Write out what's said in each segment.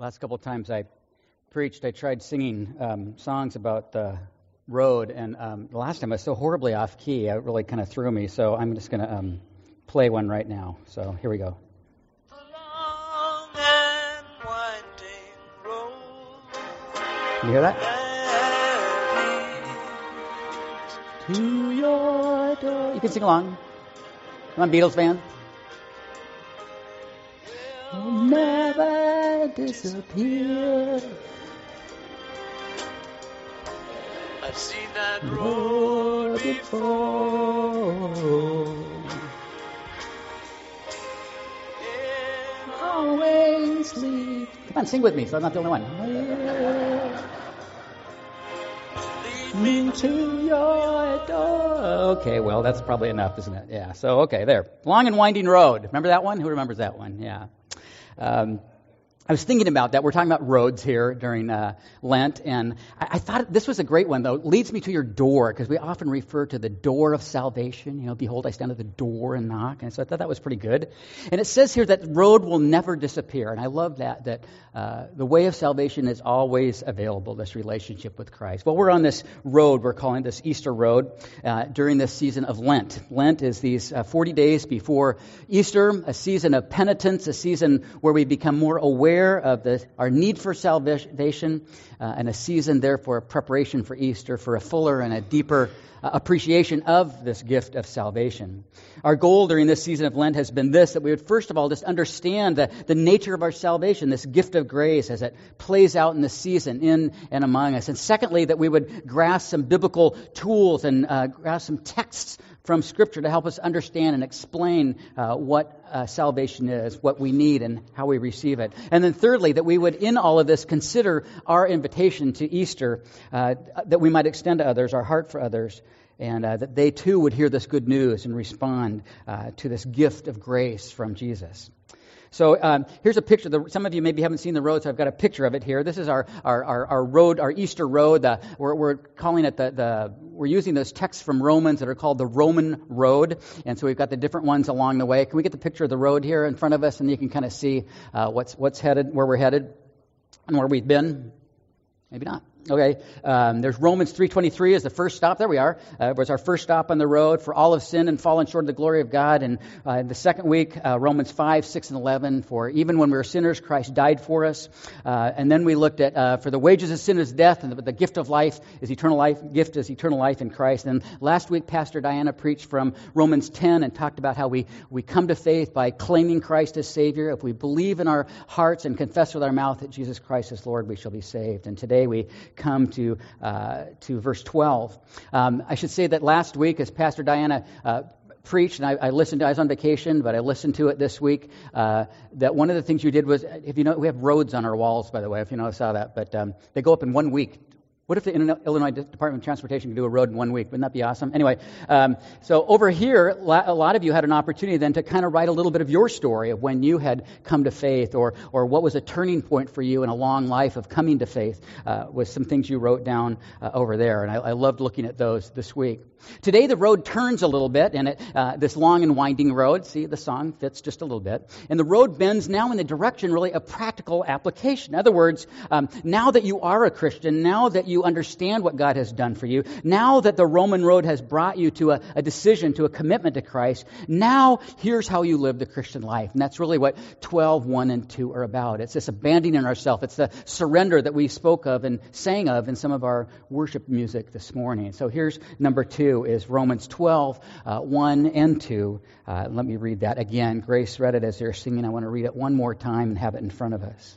last couple of times I preached, I tried singing um, songs about the road, and um, the last time I was so horribly off key, it really kind of threw me. So I'm just going to um, play one right now. So here we go. Can you hear that? To your door. You can sing along. Come on, Beatles fan. Will disappear. I've seen that road before. Always lead. Come on, sing with me so I'm not the only one. Me to your door. Okay, well, that's probably enough, isn't it? Yeah, so, okay, there. Long and winding road. Remember that one? Who remembers that one? Yeah. Um, I was thinking about that. We're talking about roads here during uh, Lent, and I, I, thought this was a great one, though. It leads me to your door, because we often refer to the door of salvation. You know, behold, I stand at the door and knock. And so I thought that was pretty good. And it says here that road will never disappear, and I love that, that uh, the way of salvation is always available, this relationship with Christ. Well, we're on this road, we're calling this Easter Road, uh, during this season of Lent. Lent is these uh, 40 days before Easter, a season of penitence, a season where we become more aware aware of our need for salvation uh, and a season, therefore, of preparation for Easter for a fuller and a deeper uh, appreciation of this gift of salvation. Our goal during this season of Lent has been this that we would first of all just understand the, the nature of our salvation, this gift of grace as it plays out in the season, in and among us. And secondly, that we would grasp some biblical tools and uh, grasp some texts from Scripture to help us understand and explain uh, what uh, salvation is, what we need, and how we receive it. And then, thirdly, that we would, in all of this, consider our invitation to Easter, uh, that we might extend to others, our heart for others, and uh, that they too would hear this good news and respond uh, to this gift of grace from Jesus. So um, here's a picture. The, some of you maybe haven't seen the road, so I've got a picture of it here. This is our, our, our, our road, our Easter road. The, we're, we're calling it the, the, we're using those texts from Romans that are called the Roman road. And so we've got the different ones along the way. Can we get the picture of the road here in front of us and you can kind of see uh, what's, what's headed, where we're headed and where we've been? Maybe not. Okay, um, there's Romans 3.23 as the first stop. There we are. Uh, it was our first stop on the road. For all of sin and fallen short of the glory of God. And uh, the second week, uh, Romans 5, 6, and 11. For even when we were sinners, Christ died for us. Uh, and then we looked at, uh, for the wages of sin is death, and the, the, gift of life is eternal life. Gift is eternal life in Christ. And last week, Pastor Diana preached from Romans 10 and talked about how we, we come to faith by claiming Christ as Savior. If we believe in our hearts and confess with our mouth that Jesus Christ is Lord, we shall be saved. And today we come to, uh, to verse 12. Um, I should say that last week, as Pastor Diana uh, preached, and I, I, listened to, I was on vacation, but I listened to it this week, uh, that one of the things you did was, if you know, we have roads on our walls, by the way, if you know, I saw that, but um, they go up in one week. What if the Illinois Department of Transportation could do a road in one week? Wouldn't that be awesome? Anyway, um, so over here, a lot of you had an opportunity then to kind of write a little bit of your story of when you had come to faith or, or what was a turning point for you in a long life of coming to faith uh, with some things you wrote down uh, over there. And I, I, loved looking at those this week. Today, the road turns a little bit, and it, uh, this long and winding road, see, the song fits just a little bit. And the road bends now in the direction, really, of practical application. In other words, um, now that you are a Christian, now that you understand what God has done for you, now that the Roman road has brought you to a, a decision, to a commitment to Christ, now here's how you live the Christian life. And that's really what 12, 1 and 2 are about. It's this abandoning ourselves. It's the surrender that we spoke of and sang of in some of our worship music this morning. So here's number two is Romans 12, uh, 1 and 2. Uh, let me read that again. Grace read it as they're singing. I want to read it one more time and have it in front of us.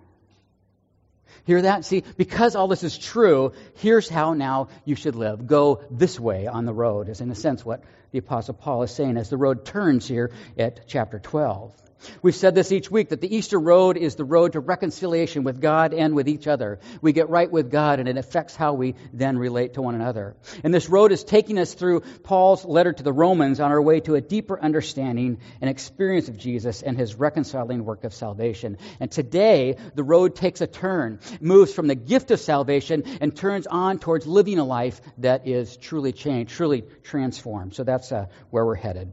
Hear that? See, because all this is true, here's how now you should live. Go this way on the road, is in a sense what the Apostle Paul is saying as the road turns here at chapter 12. We've said this each week that the Easter road is the road to reconciliation with God and with each other. We get right with God and it affects how we then relate to one another. And this road is taking us through Paul's letter to the Romans on our way to a deeper understanding and experience of Jesus and his reconciling work of salvation. And today, the road takes a turn, moves from the gift of salvation and turns on towards living a life that is truly changed, truly transformed. So that's uh, where we're headed.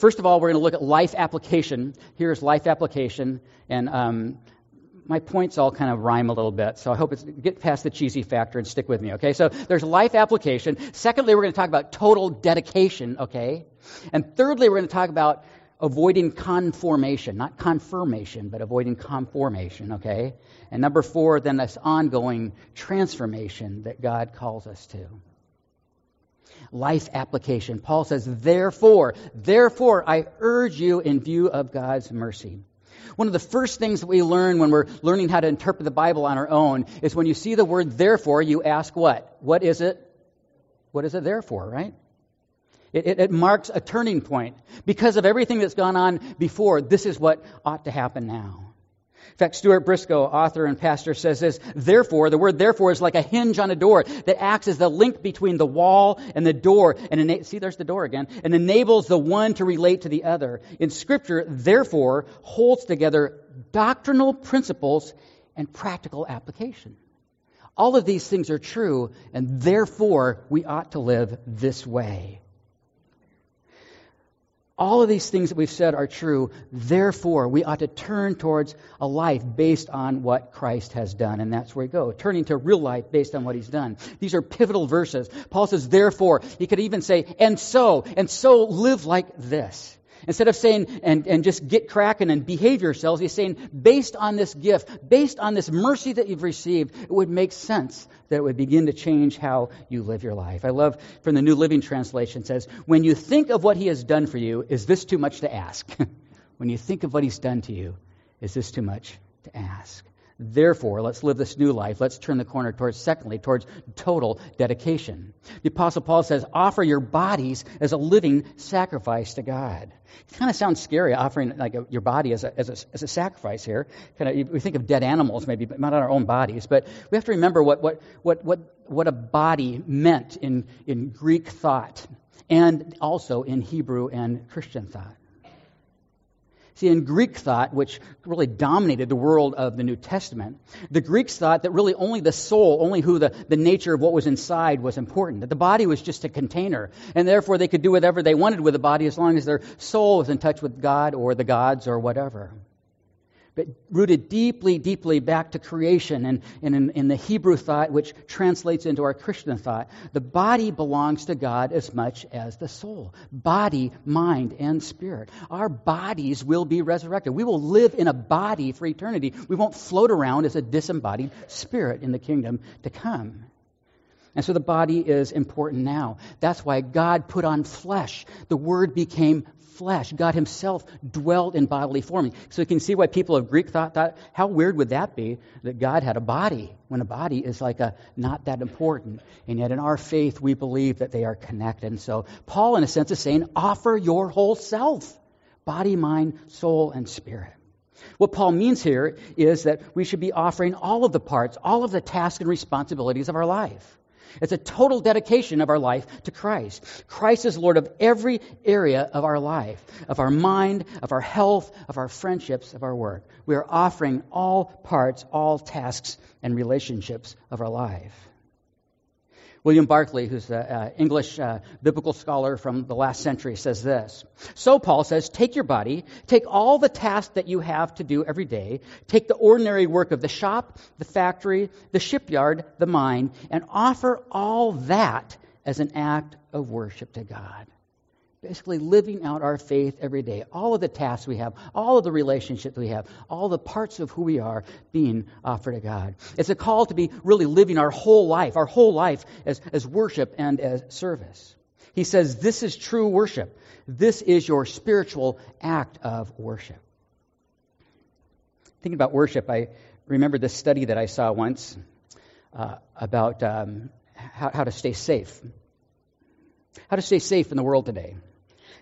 First of all, we're going to look at life application. Here's life application, and um, my points all kind of rhyme a little bit, so I hope it's get past the cheesy factor and stick with me. Okay, so there's life application. Secondly, we're going to talk about total dedication. Okay, and thirdly, we're going to talk about avoiding conformation, not confirmation, but avoiding conformation. Okay, and number four, then this ongoing transformation that God calls us to life application. Paul says, therefore, therefore, I urge you in view of God's mercy. One of the first things that we learn when we're learning how to interpret the Bible on our own is when you see the word therefore, you ask what? What is it? What is it there for, right? It, it, it, marks a turning point. Because of everything that's gone on before, this is what ought to happen now. In fact, Stuart Briscoe, author and pastor, says this Therefore, the word therefore is like a hinge on a door that acts as the link between the wall and the door. And ena- see, there's the door again, and enables the one to relate to the other. In Scripture, therefore, holds together doctrinal principles and practical application. All of these things are true, and therefore, we ought to live this way. All of these things that we've said are true. Therefore, we ought to turn towards a life based on what Christ has done. And that's where we go, turning to real life based on what he's done. These are pivotal verses. Paul says, therefore. He could even say, and so, and so live like this. Instead of saying, and, and just get cracking and behave yourselves, he's saying, based on this gift, based on this mercy that you've received, it would make sense that it would begin to change how you live your life. I love from the New Living Translation says, when you think of what he has done for you, is this too much to ask? when you think of what he's done to you, is this too much to ask? Therefore, let's live this new life. Let's turn the corner towards, secondly, towards total dedication. The Apostle Paul says, offer your bodies as a living sacrifice to God. It kind of sounds scary, offering like a, your body as a, as, a, as a sacrifice here. Kind of, we think of dead animals, maybe, but not our own bodies. But we have to remember what, what, what, what, what a body meant in, in Greek thought and also in Hebrew and Christian thought. See, in Greek thought, which really dominated the world of the New Testament, the Greeks thought that really only the soul, only who the, the nature of what was inside was important, that the body was just a container, and therefore they could do whatever they wanted with the body as long as their soul was in touch with God or the gods or whatever but rooted deeply, deeply back to creation and, and in, in, the Hebrew thought, which translates into our Christian thought. The body belongs to God as much as the soul. Body, mind, and spirit. Our bodies will be resurrected. We will live in a body for eternity. We won't float around as a disembodied spirit in the kingdom to come. And so the body is important now. That's why God put on flesh. The Word became flesh. God Himself dwelt in bodily form. So you can see why people of Greek thought that. How weird would that be that God had a body when a body is like a not that important? And yet in our faith we believe that they are connected. And so Paul, in a sense, is saying, offer your whole self body, mind, soul, and spirit. What Paul means here is that we should be offering all of the parts, all of the tasks and responsibilities of our life. It's a total dedication of our life to Christ. Christ is Lord of every area of our life, of our mind, of our health, of our friendships, of our work. We are offering all parts, all tasks, and relationships of our life. William Barclay, who's an English uh, biblical scholar from the last century, says this. So, Paul says, take your body, take all the tasks that you have to do every day, take the ordinary work of the shop, the factory, the shipyard, the mine, and offer all that as an act of worship to God basically living out our faith every day. All of the tasks we have, all of the relationships we have, all the parts of who we are being offered to God. It's a call to be really living our whole life, our whole life as, as worship and as service. He says this is true worship. This is your spiritual act of worship. Thinking about worship, I remember this study that I saw once uh, about um, how, how to stay safe. How to stay safe in the world today.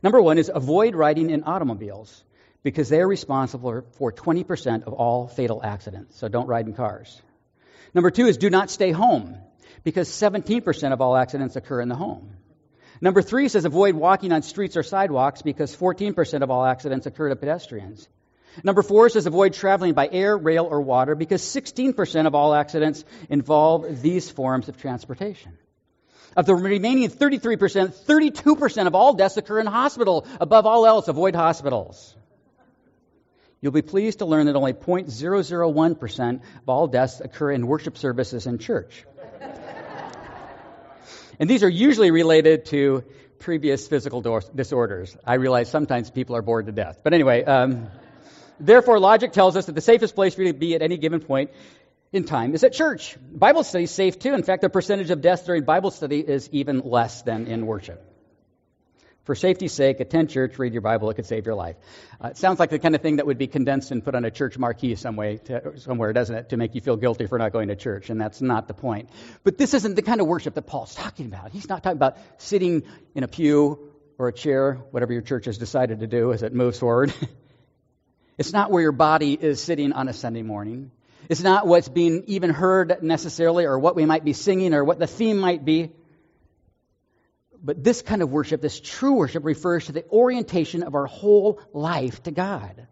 Number one is avoid riding in automobiles because they are responsible for 20% of all fatal accidents. So don't ride in cars. Number two is do not stay home because 17% of all accidents occur in the home. Number three says avoid walking on streets or sidewalks because 14% of all accidents occur to pedestrians. Number four says avoid traveling by air, rail, or water because 16% of all accidents involve these forms of transportation. Of the remaining 33%, 32% of all deaths occur in hospital. Above all else, avoid hospitals. You'll be pleased to learn that only 0.001% of all deaths occur in worship services in church. and these are usually related to previous physical disorders. I realize sometimes people are bored to death. But anyway, um, therefore, logic tells us that the safest place for you to be at any given point in time is at church. Bible study is safe too. In fact, the percentage of deaths during Bible study is even less than in worship. For safety's sake, attend church, read your Bible, it could save your life. Uh, it sounds like the kind of thing that would be condensed and put on a church marquee some way to, somewhere, doesn't it, to make you feel guilty for not going to church, and that's not the point. But this isn't the kind of worship that Paul's talking about. He's not talking about sitting in a pew or a chair, whatever your church has decided to do as it moves forward. it's not where your body is sitting on a Sunday morning. It's not what's being even heard necessarily, or what we might be singing, or what the theme might be. But this kind of worship, this true worship, refers to the orientation of our whole life to God.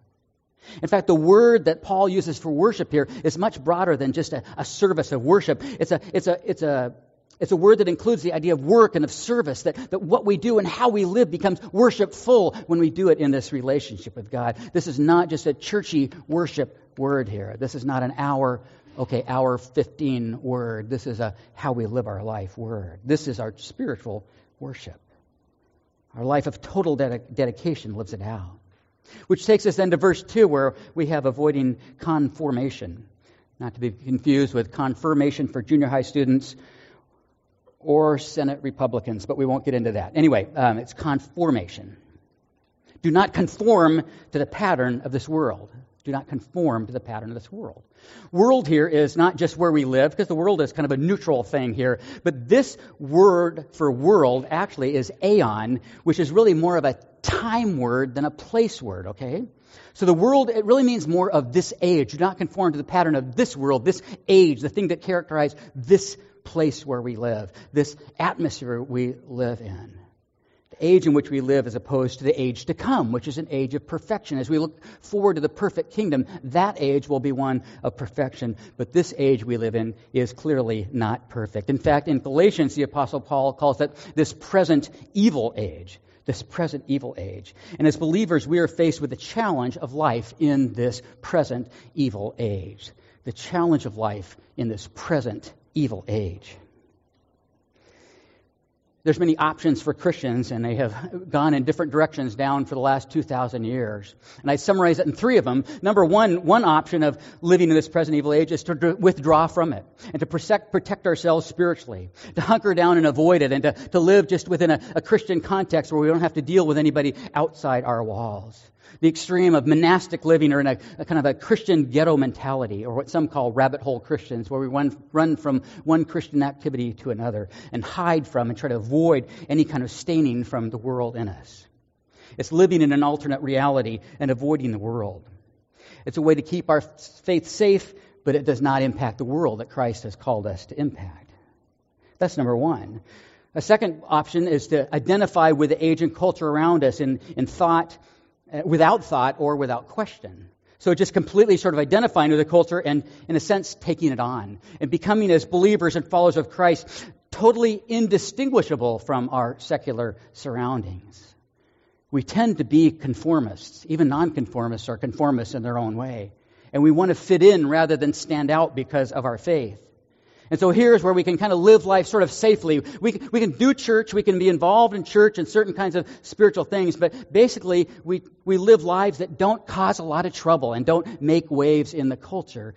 In fact, the word that Paul uses for worship here is much broader than just a, a service of worship. It's a, it's, a, it's, a, it's a word that includes the idea of work and of service, that, that what we do and how we live becomes worshipful when we do it in this relationship with God. This is not just a churchy worship word here. This is not an hour, okay, hour 15 word. This is a how we live our life word. This is our spiritual worship. Our life of total ded- dedication lives it out. Which takes us then to verse 2, where we have avoiding conformation. Not to be confused with confirmation for junior high students or Senate Republicans, but we won't get into that. Anyway, um, it's conformation. Do not conform to the pattern of this world. Do not conform to the pattern of this world. World here is not just where we live, because the world is kind of a neutral thing here, but this word for world actually is aeon, which is really more of a time word than a place word, okay? So the world, it really means more of this age. Do not conform to the pattern of this world, this age, the thing that characterizes this place where we live, this atmosphere we live in The age in which we live as opposed to the age to come, which is an age of perfection. As we look forward to the perfect kingdom, that age will be one of perfection. But this age we live in is clearly not perfect. In fact, in Galatians, the Apostle Paul calls it this present evil age. This present evil age. And as believers, we are faced with the challenge of life in this present evil age. The challenge of life in this present evil age there's many options for Christians, and they have gone in different directions down for the last 2,000 years. And I summarize it in three of them. Number one, one option of living in this present evil age is to withdraw from it and to protect, ourselves spiritually, to hunker down and avoid it, and to, to live just within a, a Christian context where we don't have to deal with anybody outside our walls the extreme of monastic living or in a, a, kind of a Christian ghetto mentality, or what some call rabbit hole Christians, where we run, run from one Christian activity to another and hide from and try to avoid any kind of staining from the world in us. It's living in an alternate reality and avoiding the world. It's a way to keep our faith safe, but it does not impact the world that Christ has called us to impact. That's number one. A second option is to identify with the age and culture around us in, in thought Uh, without thought or without question. So just completely sort of identifying with the culture and, in a sense, taking it on and becoming, as believers and followers of Christ, totally indistinguishable from our secular surroundings. We tend to be conformists. Even nonconformists are conformists in their own way. And we want to fit in rather than stand out because of our faith. And so here's where we can kind of live life sort of safely. We, we can do church, we can be involved in church and certain kinds of spiritual things, but basically we, we live lives that don't cause a lot of trouble and don't make waves in the culture.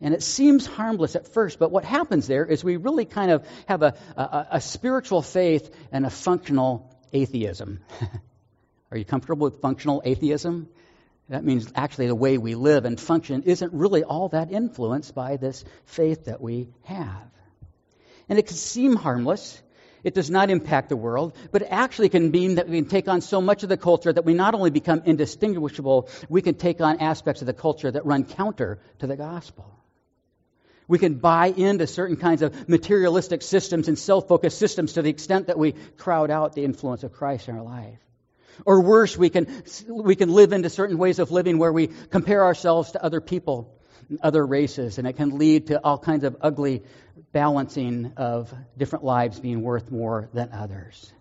And it seems harmless at first, but what happens there is we really kind of have a, a, a spiritual faith and a functional atheism. Are you comfortable with functional atheism? That means actually the way we live and function isn't really all that influenced by this faith that we have. And it can seem harmless, It does not impact the world, but it actually can mean that we can take on so much of the culture that we not only become indistinguishable, we can take on aspects of the culture that run counter to the gospel. We can buy into certain kinds of materialistic systems and self focused systems to the extent that we crowd out the influence of Christ in our life. Or worse, we can, we can live into certain ways of living where we compare ourselves to other people and other races, and it can lead to all kinds of ugly balancing of different lives being worth more than others.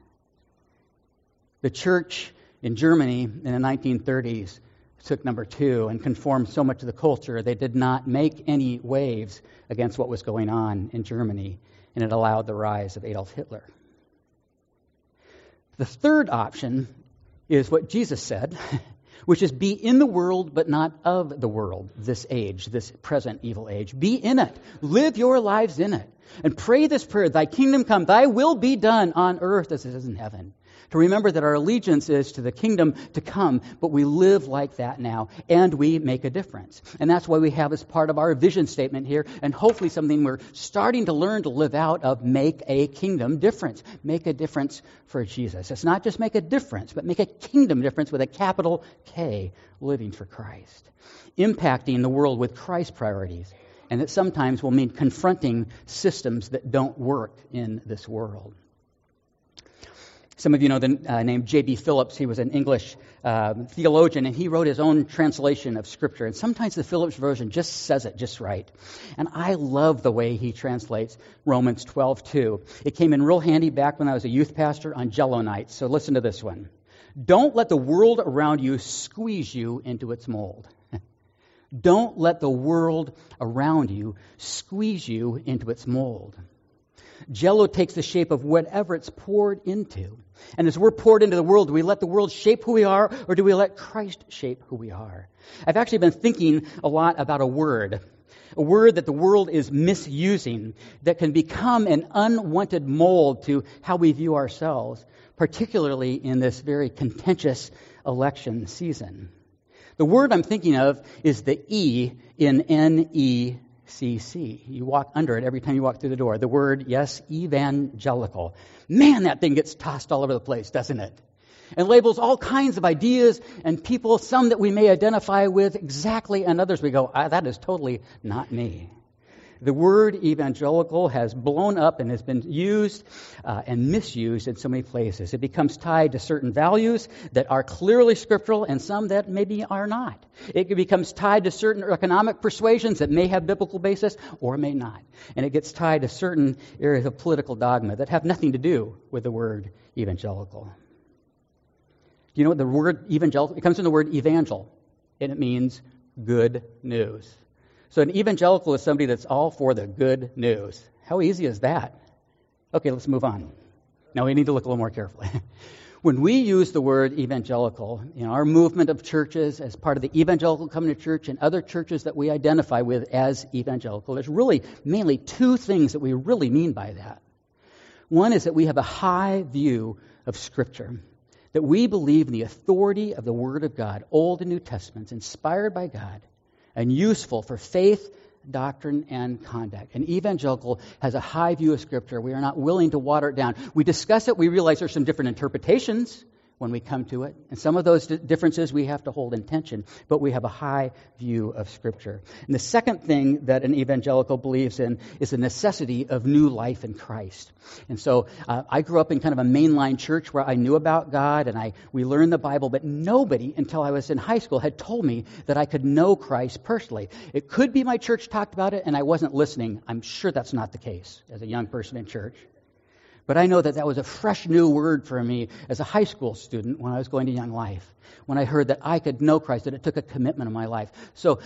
The church in Germany in the 1930s took number two and conformed so much to the culture, they did not make any waves against what was going on in Germany, and it allowed the rise of Adolf Hitler. The third option is what Jesus said, which is be in the world, but not of the world, this age, this present evil age. Be in it. Live your lives in it. And pray this prayer Thy kingdom come, Thy will be done on earth as it is in heaven to remember that our allegiance is to the kingdom to come, but we live like that now, and we make a difference. And that's why we have as part of our vision statement here, and hopefully something we're starting to learn to live out of make a kingdom difference. Make a difference for Jesus. It's not just make a difference, but make a kingdom difference with a capital K, living for Christ. Impacting the world with Christ priorities. And that sometimes will mean confronting systems that don't work in this world. Some of you know the uh, name J.B. Phillips. He was an English uh, theologian, and he wrote his own translation of Scripture. And sometimes the Phillips version just says it just right. And I love the way he translates Romans 12:2. It came in real handy back when I was a youth pastor on Jello nights. So listen to this one. Don't let the world around you squeeze you into its mold. Don't let the world around you squeeze you into its mold. Jello takes the shape of whatever it's poured into. And as we're poured into the world, do we let the world shape who we are, or do we let Christ shape who we are? I've actually been thinking a lot about a word, a word that the world is misusing that can become an unwanted mold to how we view ourselves, particularly in this very contentious election season. The word I'm thinking of is the E in N E CC. You walk under it every time you walk through the door. The word, yes, evangelical. Man, that thing gets tossed all over the place, doesn't it? And labels all kinds of ideas and people, some that we may identify with exactly, and others we go, ah, that is totally not me. The word evangelical has blown up and has been used uh, and misused in so many places. It becomes tied to certain values that are clearly scriptural and some that maybe are not. It becomes tied to certain economic persuasions that may have biblical basis or may not. And it gets tied to certain areas of political dogma that have nothing to do with the word evangelical. Do you know what the word evangelical? It comes from the word evangel, and it means good news. So an evangelical is somebody that's all for the good news. How easy is that? Okay, let's move on. Now we need to look a little more carefully. when we use the word evangelical in our movement of churches as part of the evangelical covenant church and other churches that we identify with as evangelical, there's really mainly two things that we really mean by that. One is that we have a high view of Scripture, that we believe in the authority of the Word of God, Old and New Testaments, inspired by God, and useful for faith, doctrine, and conduct. An evangelical has a high view of Scripture. We are not willing to water it down. We discuss it, we realize there's some different interpretations when we come to it. And some of those differences we have to hold in tension, but we have a high view of Scripture. And the second thing that an evangelical believes in is the necessity of new life in Christ. And so uh, I grew up in kind of a mainline church where I knew about God and I, we learned the Bible, but nobody until I was in high school had told me that I could know Christ personally. It could be my church talked about it and I wasn't listening. I'm sure that's not the case as a young person in church. But I know that that was a fresh new word for me as a high school student when I was going to Young Life. When I heard that I could know Christ, that it took a commitment in my life. So,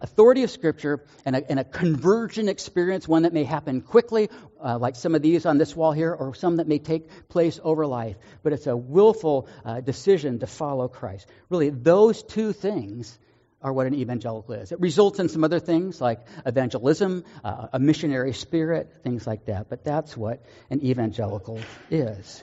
authority of Scripture and a, and a conversion experience, one that may happen quickly, uh, like some of these on this wall here, or some that may take place over life. But it's a willful uh, decision to follow Christ. Really, those two things are what an evangelical is. It results in some other things like evangelism, uh, a missionary spirit, things like that. But that's what an evangelical is.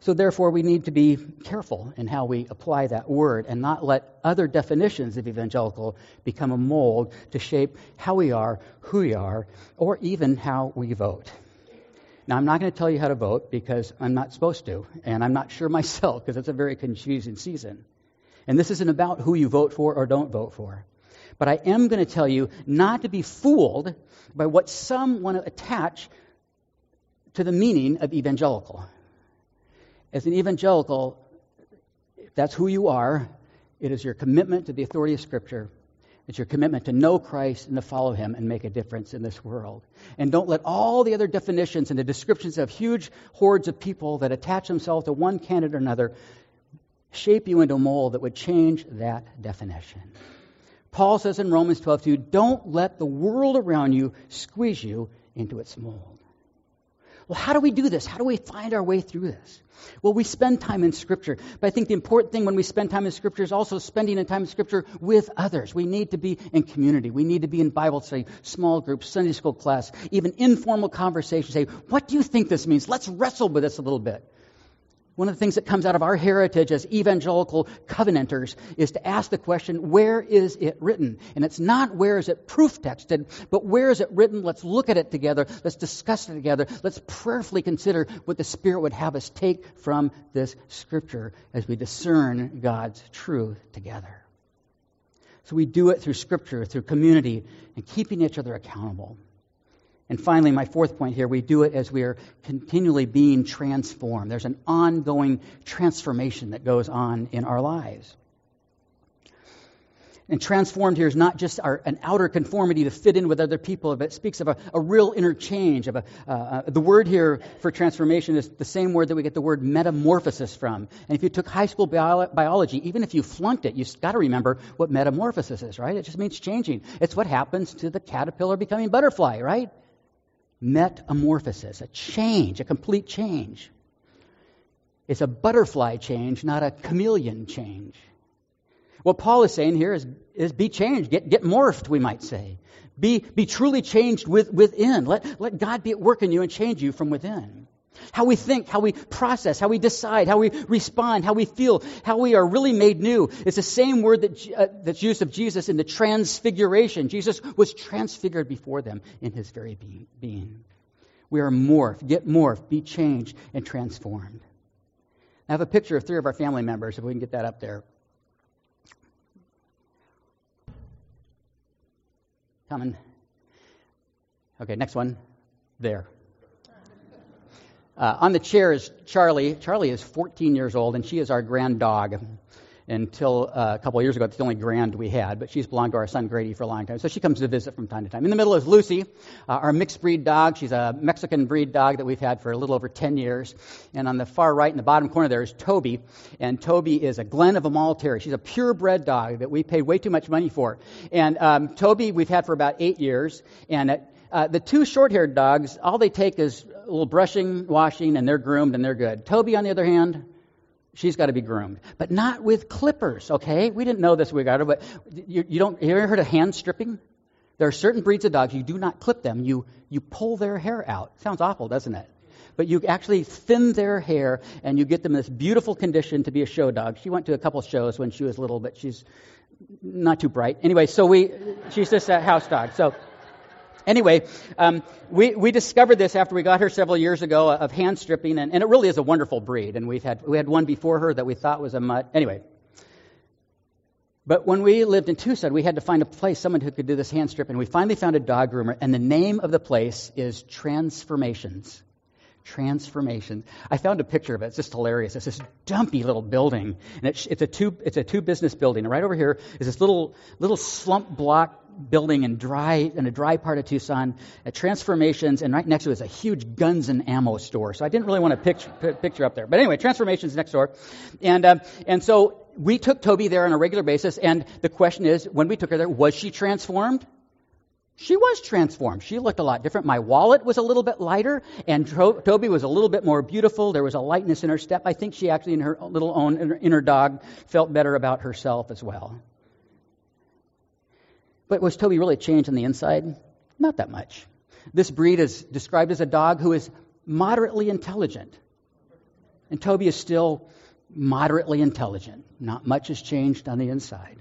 So, therefore, we need to be careful in how we apply that word and not let other definitions of evangelical become a mold to shape how we are, who we are, or even how we vote. Now, I'm not going to tell you how to vote because I'm not supposed to, and I'm not sure myself because it's a very confusing season. And this isn't about who you vote for or don't vote for. But I am going to tell you not to be fooled by what some want to attach to the meaning of evangelical. As an evangelical, if that's who you are, it is your commitment to the authority of Scripture. It's your commitment to know Christ and to follow Him and make a difference in this world. And don't let all the other definitions and the descriptions of huge hordes of people that attach themselves to one candidate or another shape you into a mold that would change that definition. Paul says in Romans 12:2, don't let the world around you squeeze you into its mold. Well, how do we do this? How do we find our way through this? Well, we spend time in Scripture. But I think the important thing when we spend time in Scripture is also spending time in Scripture with others. We need to be in community. We need to be in Bible study, small groups, Sunday school class, even informal conversations. Say, what do you think this means? Let's wrestle with this a little bit. One of the things that comes out of our heritage as evangelical covenanters is to ask the question, where is it written? And it's not where is it proof texted, but where is it written? Let's look at it together. Let's discuss it together. Let's prayerfully consider what the Spirit would have us take from this scripture as we discern God's truth together. So we do it through scripture, through community, and keeping each other accountable. And finally, my fourth point here, we do it as we are continually being transformed. There's an ongoing transformation that goes on in our lives. And transformed here is not just our, an outer conformity to fit in with other people, but it speaks of a, a real interchange. Of a, uh, the word here for transformation is the same word that we get the word metamorphosis from. And if you took high school bio- biology, even if you flunked it, you've got to remember what metamorphosis is, right? It just means changing. It's what happens to the caterpillar becoming butterfly, right? Metamorphosis, a change, a complete change. It's a butterfly change, not a chameleon change. What Paul is saying here is, is be changed, get, get morphed, we might say. Be, be truly changed with, within. Let, let God be at work in you and change you from within. How we think, how we process, how we decide, how we respond, how we feel, how we are really made new. It's the same word that, uh, that's used of Jesus in the transfiguration. Jesus was transfigured before them in his very being. We are morphed, get morphed, be changed, and transformed. I have a picture of three of our family members, if we can get that up there. Coming. Okay, next one. There. Uh, on the chair is Charlie. Charlie is 14 years old, and she is our grand dog. Until uh, a couple of years ago, it's the only grand we had, but she's belonged to our son Grady for a long time. So she comes to visit from time to time. In the middle is Lucy, uh, our mixed breed dog. She's a Mexican breed dog that we've had for a little over 10 years. And on the far right in the bottom corner there is Toby. And Toby is a Glen of Imaal Terrier. She's a purebred dog that we paid way too much money for. And um, Toby we've had for about eight years. And uh, the two short haired dogs, all they take is a little brushing, washing, and they're groomed and they're good. Toby, on the other hand, she's got to be groomed, but not with clippers. Okay, we didn't know this when we got her, but you, you don't. You ever heard of hand stripping? There are certain breeds of dogs you do not clip them. You you pull their hair out. Sounds awful, doesn't it? But you actually thin their hair and you get them in this beautiful condition to be a show dog. She went to a couple shows when she was little, but she's not too bright. Anyway, so we she's just a house dog. So. Anyway, um, we, we discovered this after we got her several years ago of hand stripping, and, and it really is a wonderful breed. And we've had, we had one before her that we thought was a mutt. Anyway. But when we lived in Tucson, we had to find a place, someone who could do this hand stripping. We finally found a dog groomer, and the name of the place is Transformations. Transformation. I found a picture of it. It's just hilarious. It's this dumpy little building, and it's, it's a two it's a two business building. And right over here is this little little slump block building in dry in a dry part of Tucson. At Transformations, and right next to it is a huge guns and ammo store. So I didn't really want to picture picture up there. But anyway, Transformations next door, and um, and so we took Toby there on a regular basis. And the question is, when we took her there, was she transformed? She was transformed. She looked a lot different. My wallet was a little bit lighter, and Toby was a little bit more beautiful. There was a lightness in her step. I think she actually, in her little own inner dog, felt better about herself as well. But was Toby really changed on the inside? Not that much. This breed is described as a dog who is moderately intelligent. And Toby is still moderately intelligent. Not much has changed on the inside.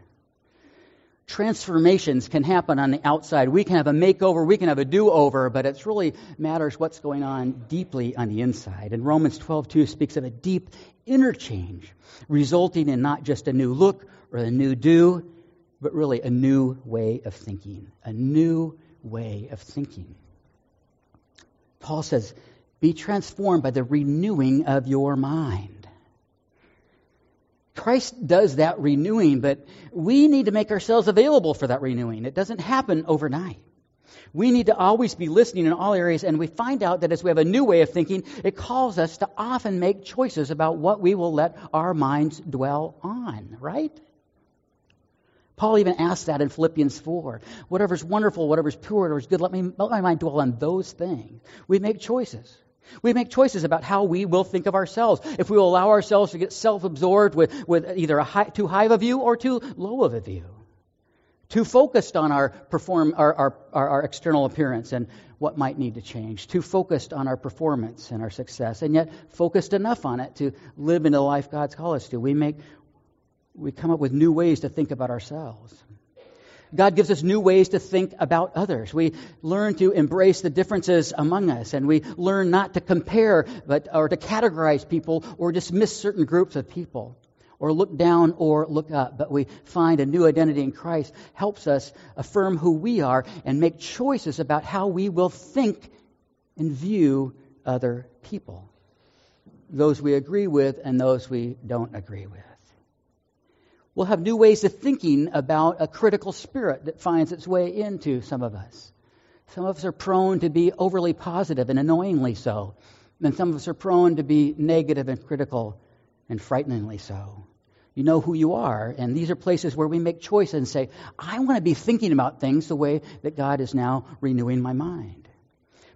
Transformations can happen on the outside. We can have a makeover, we can have a do-over, but it really matters what's going on deeply on the inside. And Romans 12:2 speaks of a deep interchange, resulting in not just a new look or a new do, but really a new way of thinking. A new way of thinking. Paul says, be transformed by the renewing of your mind. Christ does that renewing, but we need to make ourselves available for that renewing. It doesn't happen overnight. We need to always be listening in all areas, and we find out that as we have a new way of thinking, it calls us to often make choices about what we will let our minds dwell on, right? Paul even asks that in Philippians 4. Whatever's wonderful, whatever's pure, whatever's good, let, me, let my mind dwell on those things. We make choices. We make choices about how we will think of ourselves. If we will allow ourselves to get self absorbed with, with either a high, too high of a view or too low of a view. Too focused on our, perform, our, our, our, our external appearance and what might need to change. Too focused on our performance and our success, and yet focused enough on it to live in the life God's called us to. We, make, we come up with new ways to think about ourselves. God gives us new ways to think about others. We learn to embrace the differences among us, and we learn not to compare but, or to categorize people or dismiss certain groups of people or look down or look up. But we find a new identity in Christ helps us affirm who we are and make choices about how we will think and view other people. Those we agree with and those we don't agree with. We'll have new ways of thinking about a critical spirit that finds its way into some of us. Some of us are prone to be overly positive and annoyingly so. And some of us are prone to be negative and critical and frighteningly so. You know who you are, and these are places where we make choices and say, I want to be thinking about things the way that God is now renewing my mind.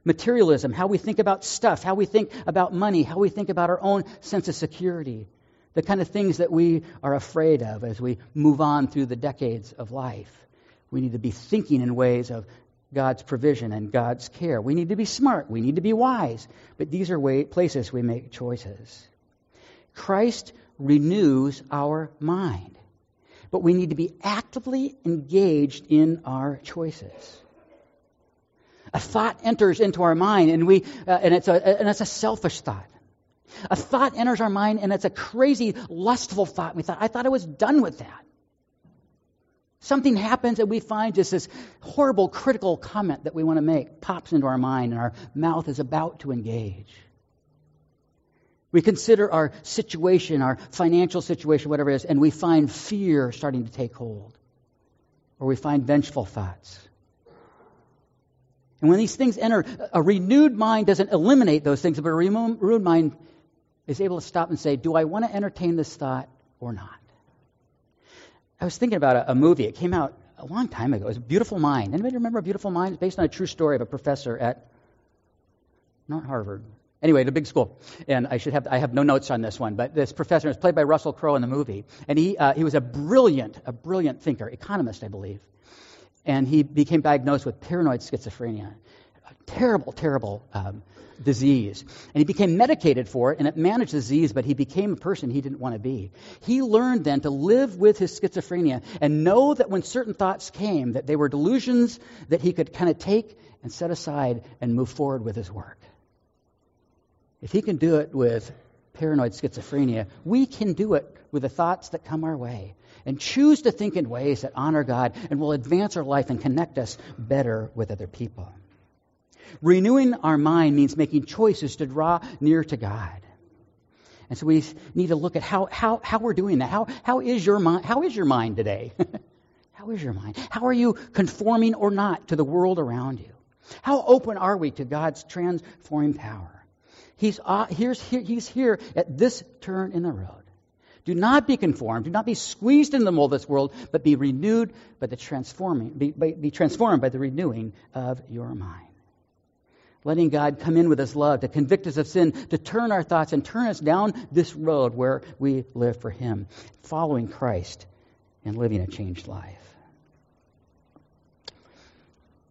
Materialism, how we think about stuff, how we think about money, how we think about our own sense of security the kind of things that we are afraid of as we move on through the decades of life. We need to be thinking in ways of God's provision and God's care. We need to be smart. We need to be wise. But these are way, places we make choices. Christ renews our mind. But we need to be actively engaged in our choices. A thought enters into our mind, and, we, uh, and, it's a, and it's a selfish thought. A thought enters our mind and it's a crazy, lustful thought. We thought, I thought I was done with that. Something happens and we find just this horrible, critical comment that we want to make pops into our mind and our mouth is about to engage. We consider our situation, our financial situation, whatever it is, and we find fear starting to take hold. Or we find vengeful thoughts. And when these things enter, a renewed mind doesn't eliminate those things, but a renewed mind is able to stop and say, Do I want to entertain this thought or not? I was thinking about a, a movie. It came out a long time ago. It was Beautiful Mind. Anybody remember Beautiful Mind? It's based on a true story of a professor at not Harvard. Anyway, the big school, and I should have I have no notes on this one, but this professor was played by Russell Crowe in the movie, and he uh, he was a brilliant a brilliant thinker, economist, I believe, and he became diagnosed with paranoid schizophrenia, terrible terrible um, disease. And he became medicated for it, and it managed the disease, but he became a person he didn't want to be. He learned then to live with his schizophrenia and know that when certain thoughts came, that they were delusions that he could kind of take and set aside and move forward with his work. If he can do it with paranoid schizophrenia, we can do it with the thoughts that come our way and choose to think in ways that honor God and will advance our life and connect us better with other people. Renewing our mind means making choices to draw near to God. And so we need to look at how, how, how we're doing that. How, how, is your mind, how is your mind today? how is your mind? How are you conforming or not to the world around you? How open are we to God's transforming power? He's, uh, here's, here, he's here at this turn in the road. Do not be conformed. Do not be squeezed in the mold of this world, but be renewed by the transforming, be, be transformed by the renewing of your mind letting God come in with His love to convict us of sin, to turn our thoughts and turn us down this road where we live for Him, following Christ and living a changed life.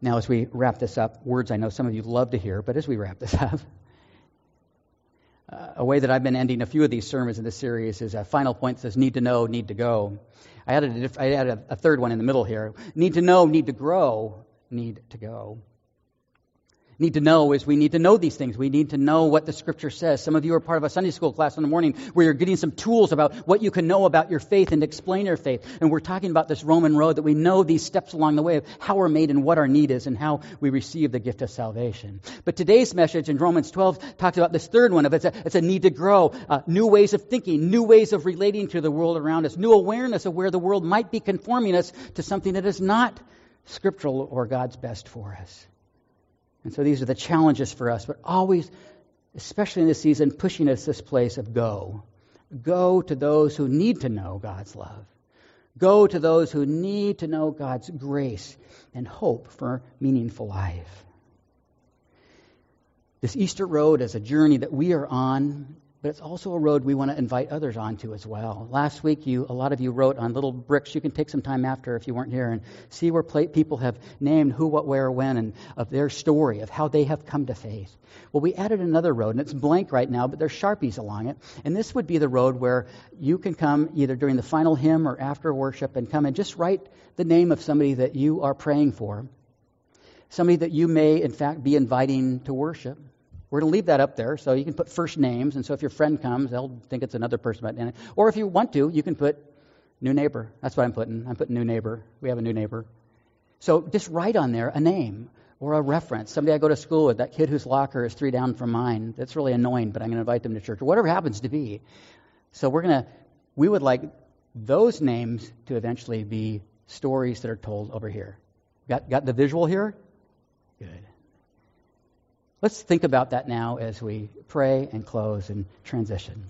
Now, as we wrap this up, words I know some of you love to hear, but as we wrap this up, uh, a way that I've been ending a few of these sermons in this series is a final point says need to know, need to go. I added, a, I added a third one in the middle here. Need to know, need to grow, need to go need to know is we need to know these things. We need to know what the scripture says. Some of you are part of a Sunday school class in the morning where you're getting some tools about what you can know about your faith and explain your faith. And we're talking about this Roman road that we know these steps along the way of how we're made and what our need is and how we receive the gift of salvation. But today's message in Romans 12 talks about this third one of it's a, it's a need to grow, uh, new ways of thinking, new ways of relating to the world around us, new awareness of where the world might be conforming us to something that is not scriptural or God's best for us. And so these are the challenges for us, but always, especially in this season, pushing us this place of go. Go to those who need to know God's love. Go to those who need to know God's grace and hope for meaningful life. This Easter road is a journey that we are on but it's also a road we want to invite others onto as well. Last week, you, a lot of you wrote on little bricks. You can take some time after if you weren't here and see where people have named who, what, where, when, and of their story, of how they have come to faith. Well, we added another road, and it's blank right now, but there's sharpies along it. And this would be the road where you can come either during the final hymn or after worship and come and just write the name of somebody that you are praying for, somebody that you may, in fact, be inviting to worship we're going to leave that up there, so you can put first names, and so if your friend comes, they'll think it's another person. Or if you want to, you can put new neighbor. That's what I'm putting. I'm putting new neighbor. We have a new neighbor. So just write on there a name or a reference. Somebody I go to school with, that kid whose locker is three down from mine. That's really annoying, but I'm going to invite them to church, or whatever happens to be. So we're going to, we would like those names to eventually be stories that are told over here. Got, got the visual here? Good. Let's think about that now as we pray and close and transition.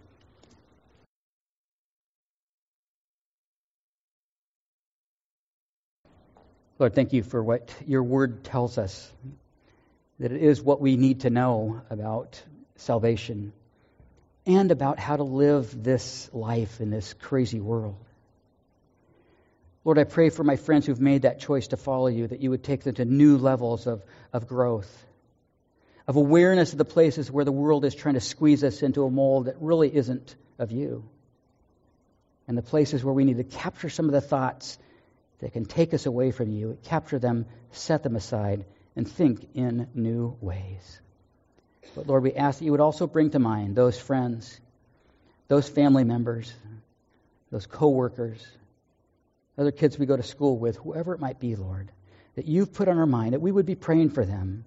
Lord, thank you for what your word tells us, that it is what we need to know about salvation and about how to live this life in this crazy world. Lord, I pray for my friends who've made that choice to follow you, that you would take them to new levels of, of growth of awareness of the places where the world is trying to squeeze us into a mold that really isn't of you, and the places where we need to capture some of the thoughts that can take us away from you, capture them, set them aside, and think in new ways. But Lord, we ask that you would also bring to mind those friends, those family members, those coworkers, other kids we go to school with, whoever it might be, Lord, that you've put on our mind, that we would be praying for them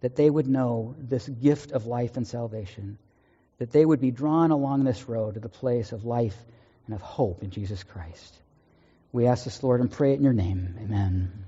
that they would know this gift of life and salvation, that they would be drawn along this road to the place of life and of hope in Jesus Christ. We ask this, Lord, and pray it in your name. Amen.